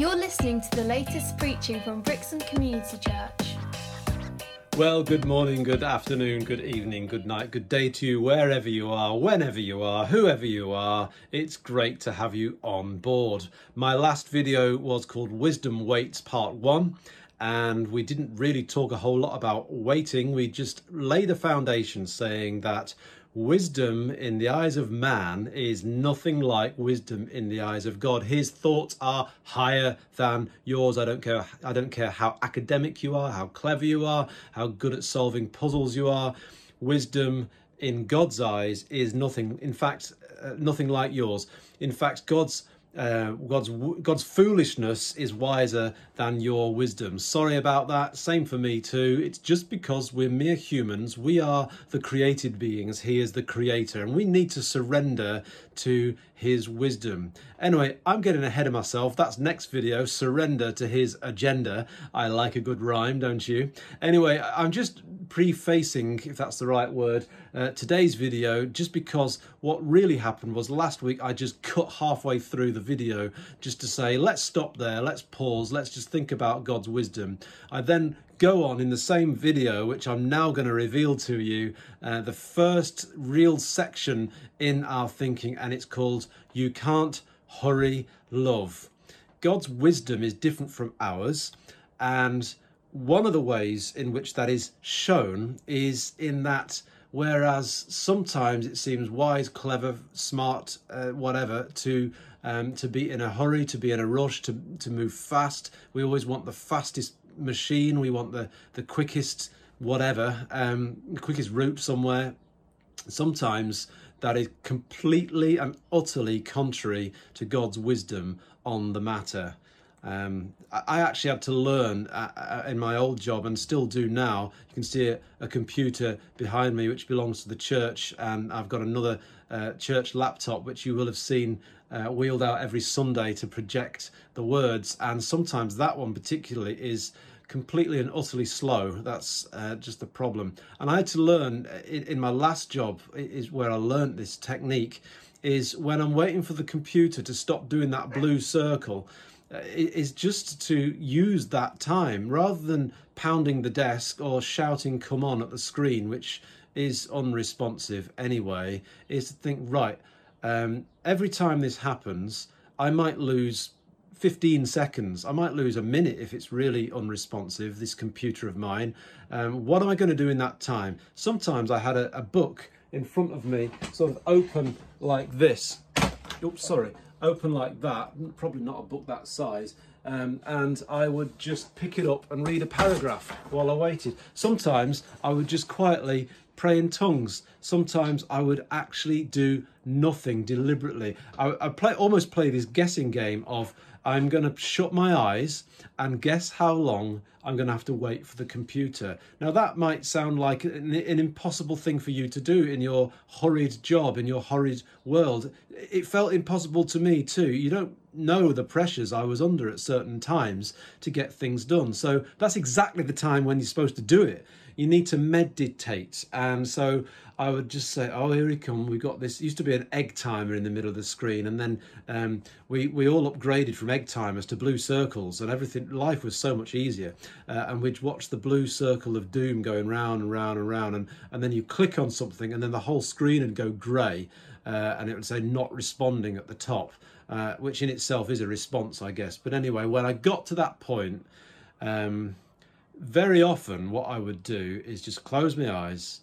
You're listening to the latest preaching from Brixham Community Church. Well, good morning, good afternoon, good evening, good night, good day to you, wherever you are, whenever you are, whoever you are. It's great to have you on board. My last video was called Wisdom Waits Part 1, and we didn't really talk a whole lot about waiting. We just laid a foundation saying that wisdom in the eyes of man is nothing like wisdom in the eyes of God. His thoughts are higher than yours. I don't care I don't care how academic you are, how clever you are, how good at solving puzzles you are. Wisdom in God's eyes is nothing in fact uh, nothing like yours. In fact God's uh, God's God's foolishness is wiser than your wisdom. Sorry about that. Same for me too. It's just because we're mere humans. We are the created beings. He is the creator, and we need to surrender to His wisdom. Anyway, I'm getting ahead of myself. That's next video. Surrender to His agenda. I like a good rhyme, don't you? Anyway, I'm just prefacing, if that's the right word, uh, today's video, just because what really happened was last week I just cut halfway through the video just to say, let's stop there, let's pause, let's just think about God's wisdom. I then go on in the same video, which I'm now going to reveal to you, uh, the first real section in our thinking, and it's called You Can't Hurry Love. God's wisdom is different from ours, and one of the ways in which that is shown is in that whereas sometimes it seems wise, clever, smart, uh, whatever, to um, to be in a hurry, to be in a rush, to to move fast. We always want the fastest machine. We want the the quickest whatever, um, quickest route somewhere. Sometimes that is completely and utterly contrary to God's wisdom on the matter. Um, I actually had to learn uh, uh, in my old job and still do now. You can see a, computer behind me which belongs to the church, and I've got another uh, church laptop which you will have seen uh, wheeled out every Sunday to project the words. And sometimes that one particularly is completely and utterly slow. That's uh, just the problem. And I had to learn uh, in, in my last job is where I learned this technique. Is when I'm waiting for the computer to stop doing that blue circle is just to use that time rather than pounding the desk or shouting come on at the screen which is unresponsive anyway is to think right um, every time this happens i might lose 15 seconds. I might lose a minute if it's really unresponsive this computer of mine. Um, what am i going to do in that time? Sometimes i had a, a book in front of me sort of open like this. Oops sorry open like that, probably not a book that size, um, and I would just pick it up and read a paragraph while I waited. Sometimes I would just quietly pray in tongues. Sometimes I would actually do nothing deliberately. I, I play almost play this guessing game of I'm going to shut my eyes and guess how long I'm going to have to wait for the computer. Now, that might sound like an, an, impossible thing for you to do in your hurried job, in your hurried world. It felt impossible to me too. You don't know the pressures I was under at certain times to get things done. So, that's exactly the time when you're supposed to do it you need to meditate. And so I would just say, oh, here we come. We've got this. It used to be an egg timer in the middle of the screen. And then um, we, we all upgraded from egg timers to blue circles and everything. Life was so much easier. Uh, and we'd watch the blue circle of doom going round and round and round. And, and then you click on something and then the whole screen would go grey. Uh, and it would say not responding at the top, uh, which in itself is a response, I guess. But anyway, when I got to that point, um, very often what I would do is just close my eyes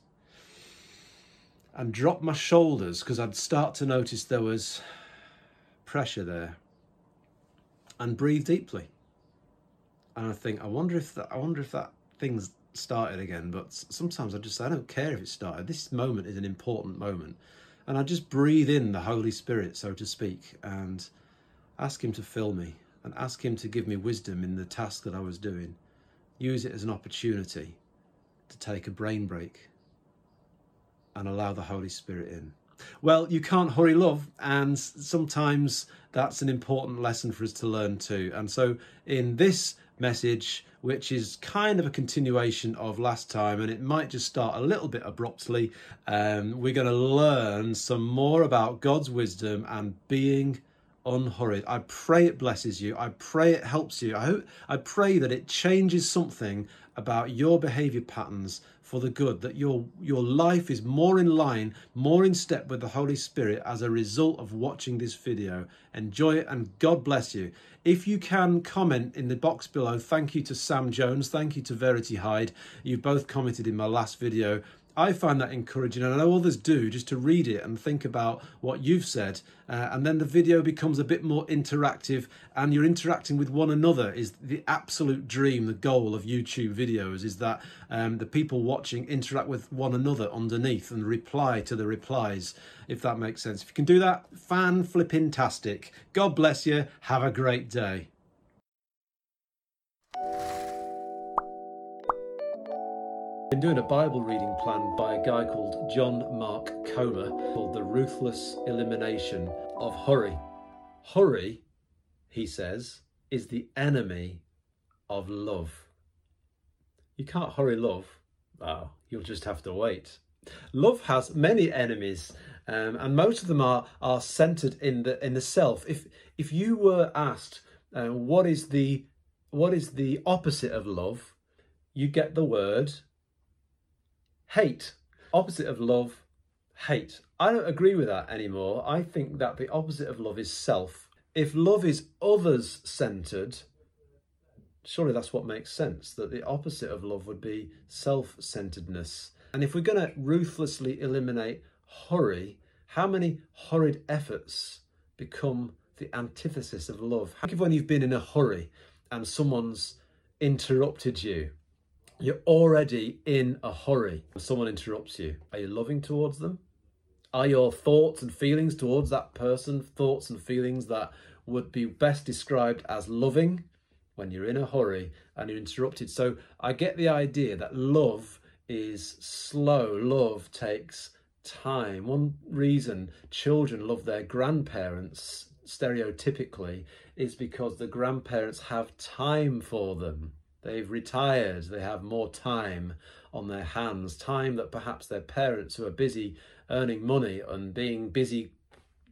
and drop my shoulders because I'd start to notice there was pressure there and breathe deeply. And I think, I wonder if that, I wonder if that thing's started again. But sometimes I just, I don't care if it started. This moment is an important moment. And I just breathe in the Holy Spirit, so to speak, and ask Him to fill me and ask Him to give me wisdom in the task that I was doing use it as an opportunity to take a brain break and allow the Holy Spirit in. Well, you can't hurry love, and sometimes that's an important lesson for us to learn too. And so, in this message, which is kind of a continuation of last time, and it might just start a little bit abruptly, um, we're going to learn some more about God's wisdom and being unhurried. I pray it blesses you. I pray it helps you. I hope I pray that it changes something about your behavior patterns for the good that your your life is more in line more in step with the holy spirit as a result of watching this video enjoy it and god bless you if you can comment in the box below thank you to sam jones thank you to verity hyde you've both commented in my last video I find that encouraging, and I know others do, just to read it and think about what you've said. Uh, and then the video becomes a bit more interactive, and you're interacting with one another. Is the absolute dream, the goal of YouTube videos, is that um, the people watching interact with one another underneath and reply to the replies, if that makes sense. If you can do that, fan flipping tastic. God bless you. Have a great day. Been doing a Bible reading plan by a guy called John Mark Comer called The Ruthless Elimination of Hurry. Hurry, he says, is the enemy of love. You can't hurry love. Oh, you'll just have to wait. Love has many enemies, um, and most of them are are centered in the in the self. If if you were asked uh, what is the what is the opposite of love, you get the word hate. Opposite of love, hate. I don't agree with that anymore. I think that the opposite of love is self. If love is others centered, surely that's what makes sense that the opposite of love would be self centeredness. And if we're going to ruthlessly eliminate hurry, how many horrid efforts become the antithesis of love? Think of when you've been in a hurry and someone's interrupted you you're already in a hurry. Someone interrupts you. Are you loving towards them? Are your thoughts and feelings towards that person thoughts and feelings that would be best described as loving when you're in a hurry and you're interrupted? So I get the idea that love is slow. Love takes time. One reason children love their grandparents stereotypically is because the grandparents have time for them. They've retired, they have more time on their hands, time that perhaps their parents who are busy earning money and being busy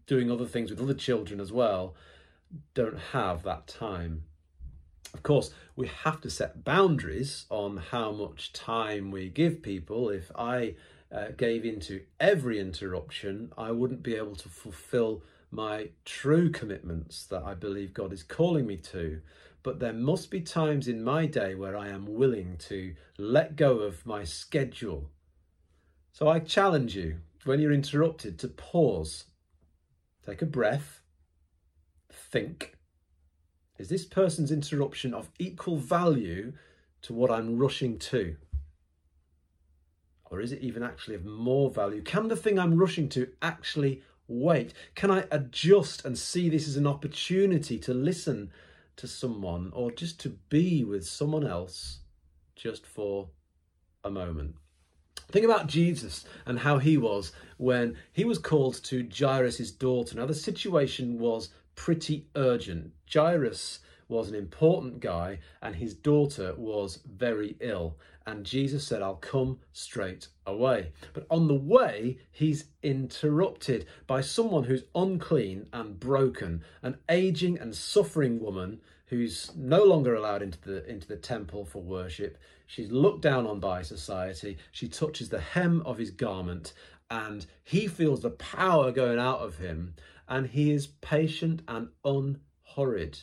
doing other things with other children as well don't have that time. Of course, we have to set boundaries on how much time we give people. If I uh, gave into every interruption, I wouldn't be able to fulfill my true commitments that I believe God is calling me to but there must be times in my day where I am willing to let go of my schedule. So I challenge you when you're interrupted to pause, take a breath, think. Is this person's interruption of equal value to what I'm rushing to? Or is it even actually of more value? Can the thing I'm rushing to actually wait? Can I adjust and see this as an opportunity to listen to someone or just to be with someone else just for a moment. Think about Jesus and how he was when he was called to Jairus' daughter. Now, the situation was pretty urgent. Jairus was an important guy and his daughter was very ill. And Jesus said, I'll come straight away. But on the way, he's interrupted by someone who's unclean and broken, an aging and suffering woman who's no longer allowed into the into the temple for worship. She's looked down on by society. She touches the hem of his garment and he feels the power going out of him and he is patient and unhurried.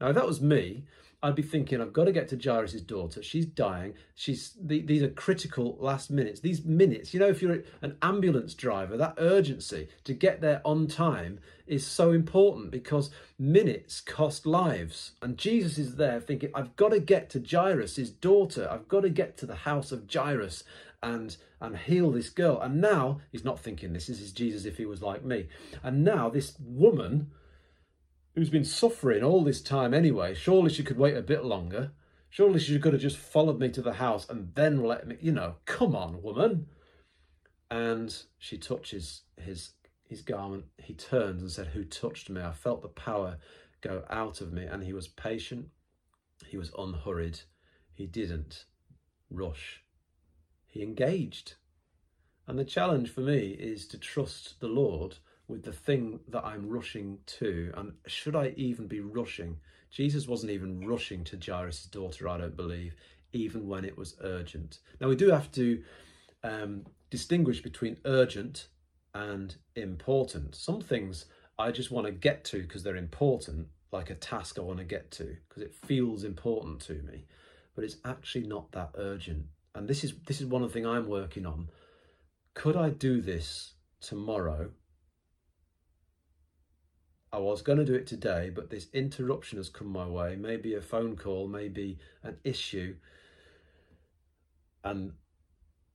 Now, if that was me, I'd be thinking, I've got to get to Jairus' daughter. She's dying. She's these are critical last minutes. These minutes, you know, if you're an ambulance driver, that urgency to get there on time is so important because minutes cost lives. And Jesus is there thinking, I've got to get to Jairus' daughter. I've got to get to the house of Jairus and and heal this girl. And now he's not thinking this. This is Jesus if he was like me. And now this woman who's been suffering all this time anyway, surely she could wait a bit longer. Surely she could have just followed me to the house and then let me, you know, come on, woman. And she touches his his garment. He turns and said, Who touched me? I felt the power go out of me. And he was patient. He was unhurried. He didn't rush. He engaged. And the challenge for me is to trust the Lord with the thing that I'm rushing to, and should I even be rushing? Jesus wasn't even rushing to Jairus' daughter, I don't believe, even when it was urgent. Now, we do have to um, distinguish between urgent and important. Some things I just want to get to because they're important, like a task I want to get to because it feels important to me, but it's actually not that urgent. And this is this is one of the things I'm working on. Could I do this tomorrow? I was going to do it today, but this interruption has come my way. Maybe a phone call, maybe an issue. And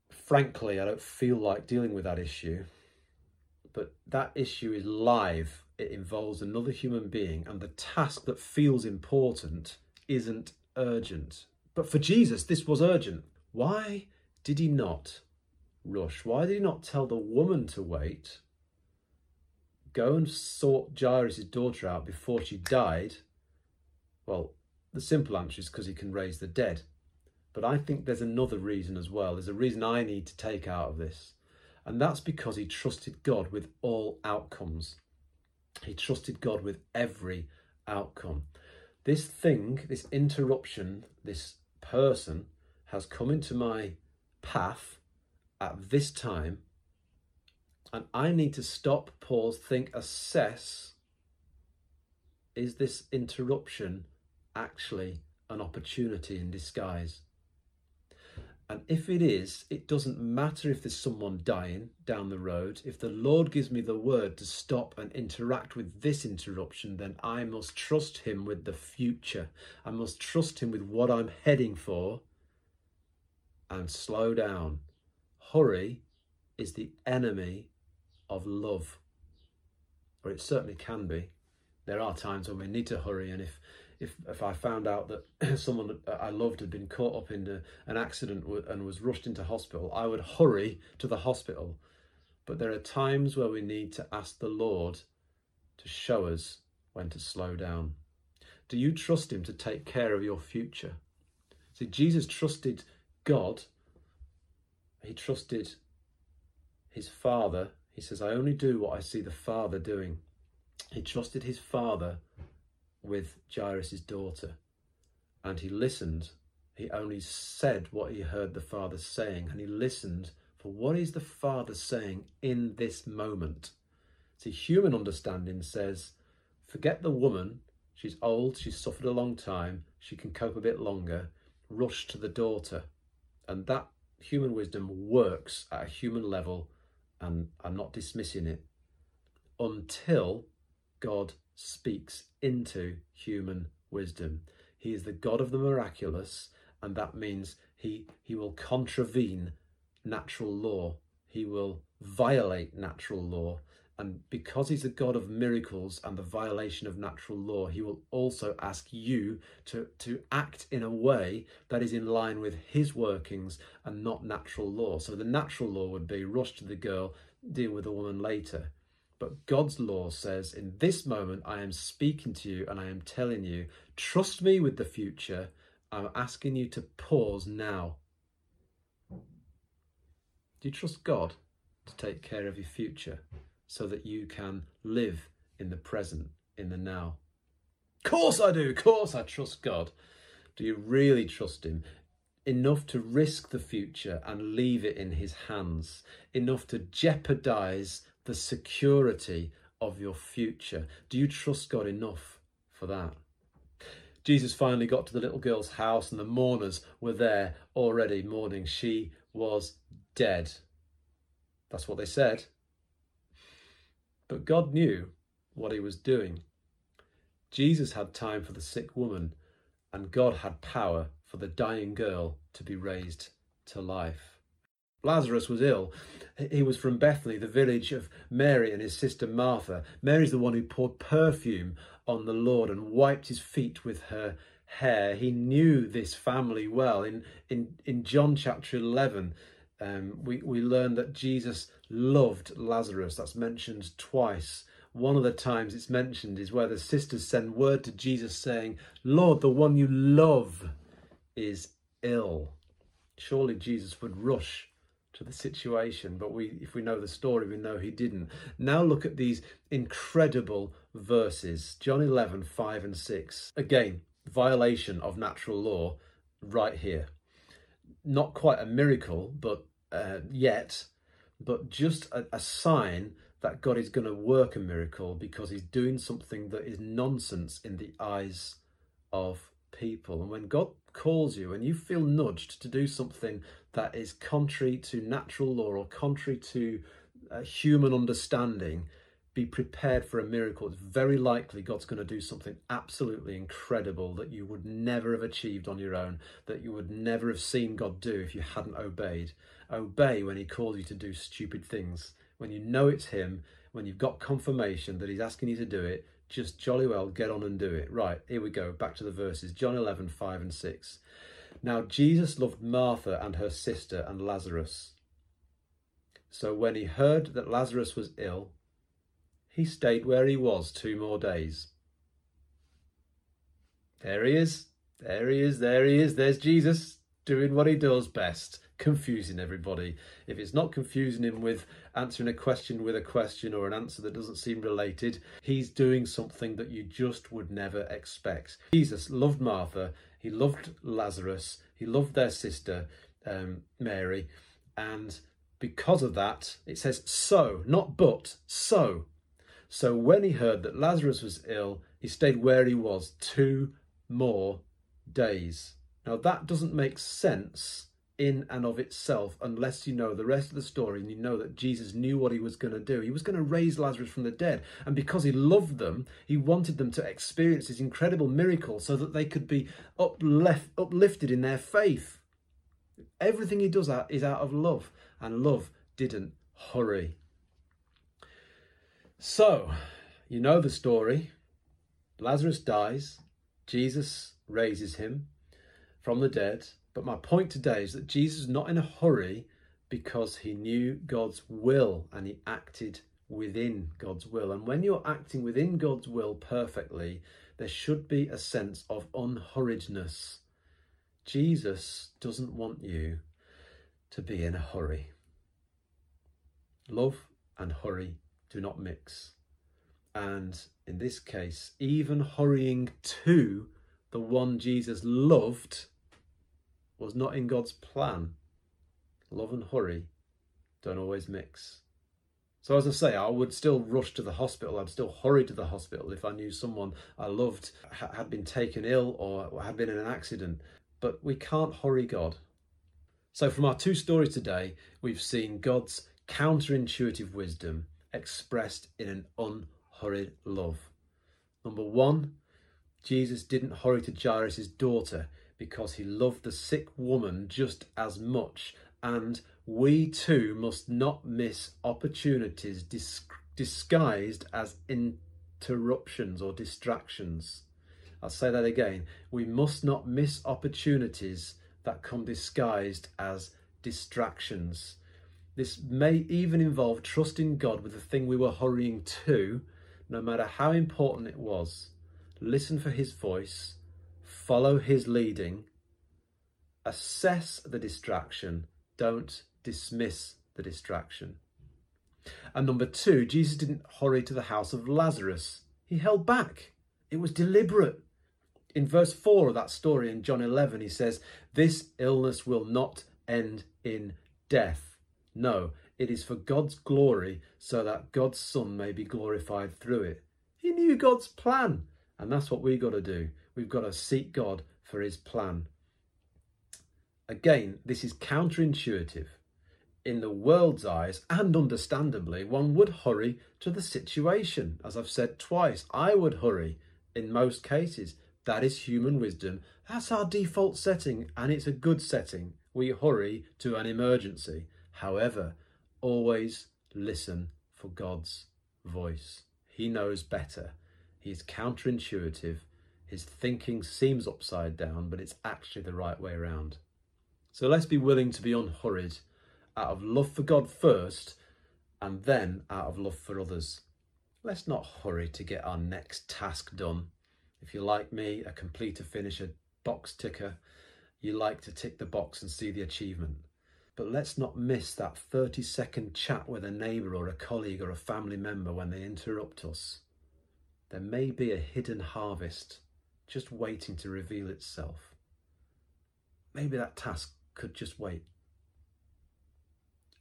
frankly, I don't feel like dealing with that issue but that issue is live. It involves another human being, and the task that feels important isn't urgent. But for Jesus, this was urgent. Why did he not rush? Why did he not tell the woman to wait? Go and sort Jairus' daughter out before she died? Well, the simple answer is because he can raise the dead. But I think there's another reason as well. There's a reason I need to take out of this. And that's because he trusted God with all outcomes. He trusted God with every outcome. This thing, this interruption, this person has come into my path at this time. And I need to stop, pause, think, assess is this interruption actually an opportunity in disguise? And if it is, it doesn't matter if there's someone dying down the road. If the Lord gives me the word to stop and interact with this interruption, then I must trust Him with the future. I must trust Him with what I'm heading for and slow down. Hurry is the enemy of love, or it certainly can be. There are times when we need to hurry, and if if if I found out that someone I loved had been caught up in a, an accident and was rushed into hospital, I would hurry to the hospital. But there are times where we need to ask the Lord to show us when to slow down. Do you trust Him to take care of your future? See, Jesus trusted God. He trusted his Father. He says, I only do what I see the Father doing. He trusted his Father with Jairus' daughter, and he listened. He only said what he heard the Father saying, and he listened for what is the Father saying in this moment. See, human understanding says, forget the woman. She's old, she's suffered a long time, she can cope a bit longer. Rush to the daughter. And that human wisdom works at a human level, and I'm not dismissing it, until God speaks into human wisdom. He is the God of the miraculous, and that means he, he will contravene natural law. He will violate natural law. And because he's a God of miracles and the violation of natural law, he will also ask you to, to act in a way that is in line with his workings and not natural law. So the natural law would be rush to the girl, deal with the woman later. But God's law says, in this moment, I am speaking to you and I am telling you, trust me with the future. I'm asking you to pause now. Do you trust God to take care of your future so that you can live in the present, in the now? Of course I do. Of course I trust God. Do you really trust Him? enough to risk the future and leave it in his hands, enough to jeopardize the security of your future. Do you trust God enough for that? Jesus finally got to the little girl's house, and the mourners were there already mourning. She was dead. That's what they said. But God knew what he was doing. Jesus had time for the sick woman, and God had power for the dying girl to be raised to life. Lazarus was ill. He was from Bethany, the village of Mary and his sister Martha. Mary's the one who poured perfume on the Lord and wiped his feet with her hair. He knew this family well. In, in, in John chapter 11, um, we, we learn that Jesus loved Lazarus. That's mentioned twice. One of the times it's mentioned is where the sisters send word to Jesus saying, Lord, the one you love is ill. Surely Jesus would rush to the situation, but we if we know the story, we know he didn't. Now look at these incredible verses. John 11, 5 and 6. Again, violation of natural law right here. Not quite a miracle, but uh, yet, but just a, a sign that God is going to work a miracle because he's doing something that is nonsense in the eyes of people. And when God calls you and you feel nudged to do something that is contrary to natural law or contrary to uh, human understanding, be prepared for a miracle. It's very likely God's going to do something absolutely incredible that you would never have achieved on your own, that you would never have seen God do if you hadn't obeyed. Obey when He calls you to do stupid things. When you know it's Him, when you've got confirmation that He's asking you to do it, just jolly well get on and do it. Right, here we go, back to the verses John 11, 5 and 6. Now, Jesus loved Martha and her sister and Lazarus. So when he heard that Lazarus was ill, he stayed where he was two more days. There he is. There he is. There he is. There's Jesus doing what he does best confusing everybody. If it's not confusing him with answering a question with a question or an answer that doesn't seem related, he's doing something that you just would never expect. Jesus loved Martha, he loved Lazarus, he loved their sister, um, Mary, and because of that, it says so, not but, so. So when he heard that Lazarus was ill, he stayed where he was two more days. Now that doesn't make sense in and of itself unless you know the rest of the story and you know that Jesus knew what he was going to do. He was going to raise Lazarus from the dead. And because he loved them, he wanted them to experience this incredible miracle so that they could be uplift, uplifted in their faith. Everything he does is out of love, and love didn't hurry. So, you know the story. Lazarus dies, Jesus raises him from the dead, but my point today is that Jesus is not in a hurry because he knew God's will and he acted within God's will. And when you're acting within God's will perfectly, there should be a sense of unhurriedness. Jesus doesn't want you to be in a hurry. Love and hurry do not mix. And in this case, even hurrying to the one Jesus loved was not in God's plan. Love and hurry don't always mix. So, as I say, I would still rush to the hospital. I'd still hurry to the hospital if I knew someone I loved had been taken ill or had been in an accident. But we can't hurry God. So, from our two stories today, we've seen God's counterintuitive wisdom expressed in an unhurried love. Number one, Jesus didn't hurry to Jairus' daughter because he loved the sick woman just as much. And we too must not miss opportunities dis- disguised as interruptions or distractions. I'll say that again. We must not miss opportunities that come disguised as distractions. This may even involve trusting God with the thing we were hurrying to, no matter how important it was. Listen for his voice follow his leading, assess the distraction, don't dismiss the distraction. And number two, Jesus didn't hurry to the house of Lazarus, he held back. It was deliberate. In verse 4 of that story in John 11, he says, This illness will not end in death. No, it is for God's glory, so that God's Son may be glorified through it. He knew God's plan, and that's what we've got to do. We've got to seek God for his plan. Again, this is counterintuitive. In the world's eyes, and understandably, one would hurry to the situation. As I've said twice, I would hurry in most cases. That is human wisdom. That's our default setting, and it's a good setting. We hurry to an emergency. However, always listen for God's voice. He knows better. He's counterintuitive his thinking seems upside down, but it's actually the right way around. So let's be willing to be unhurried out of love for God first and then out of love for others. Let's not hurry to get our next task done. If you're like me, a completer finisher box ticker, you like to tick the box and see the achievement. But let's not miss that 30 second chat with a neighbour or a colleague or a family member when they interrupt us. There may be a hidden harvest just waiting to reveal itself. Maybe that task could just wait.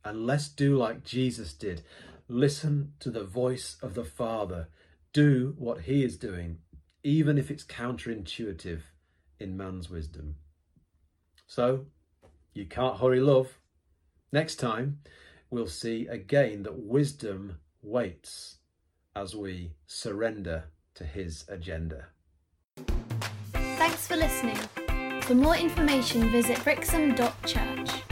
And let's do like Jesus did listen to the voice of the Father, do what He is doing, even if it's counterintuitive in man's wisdom. So, you can't hurry love. Next time, we'll see again that wisdom waits as we surrender to His agenda. Thanks for listening. For more information, visit brixham.church.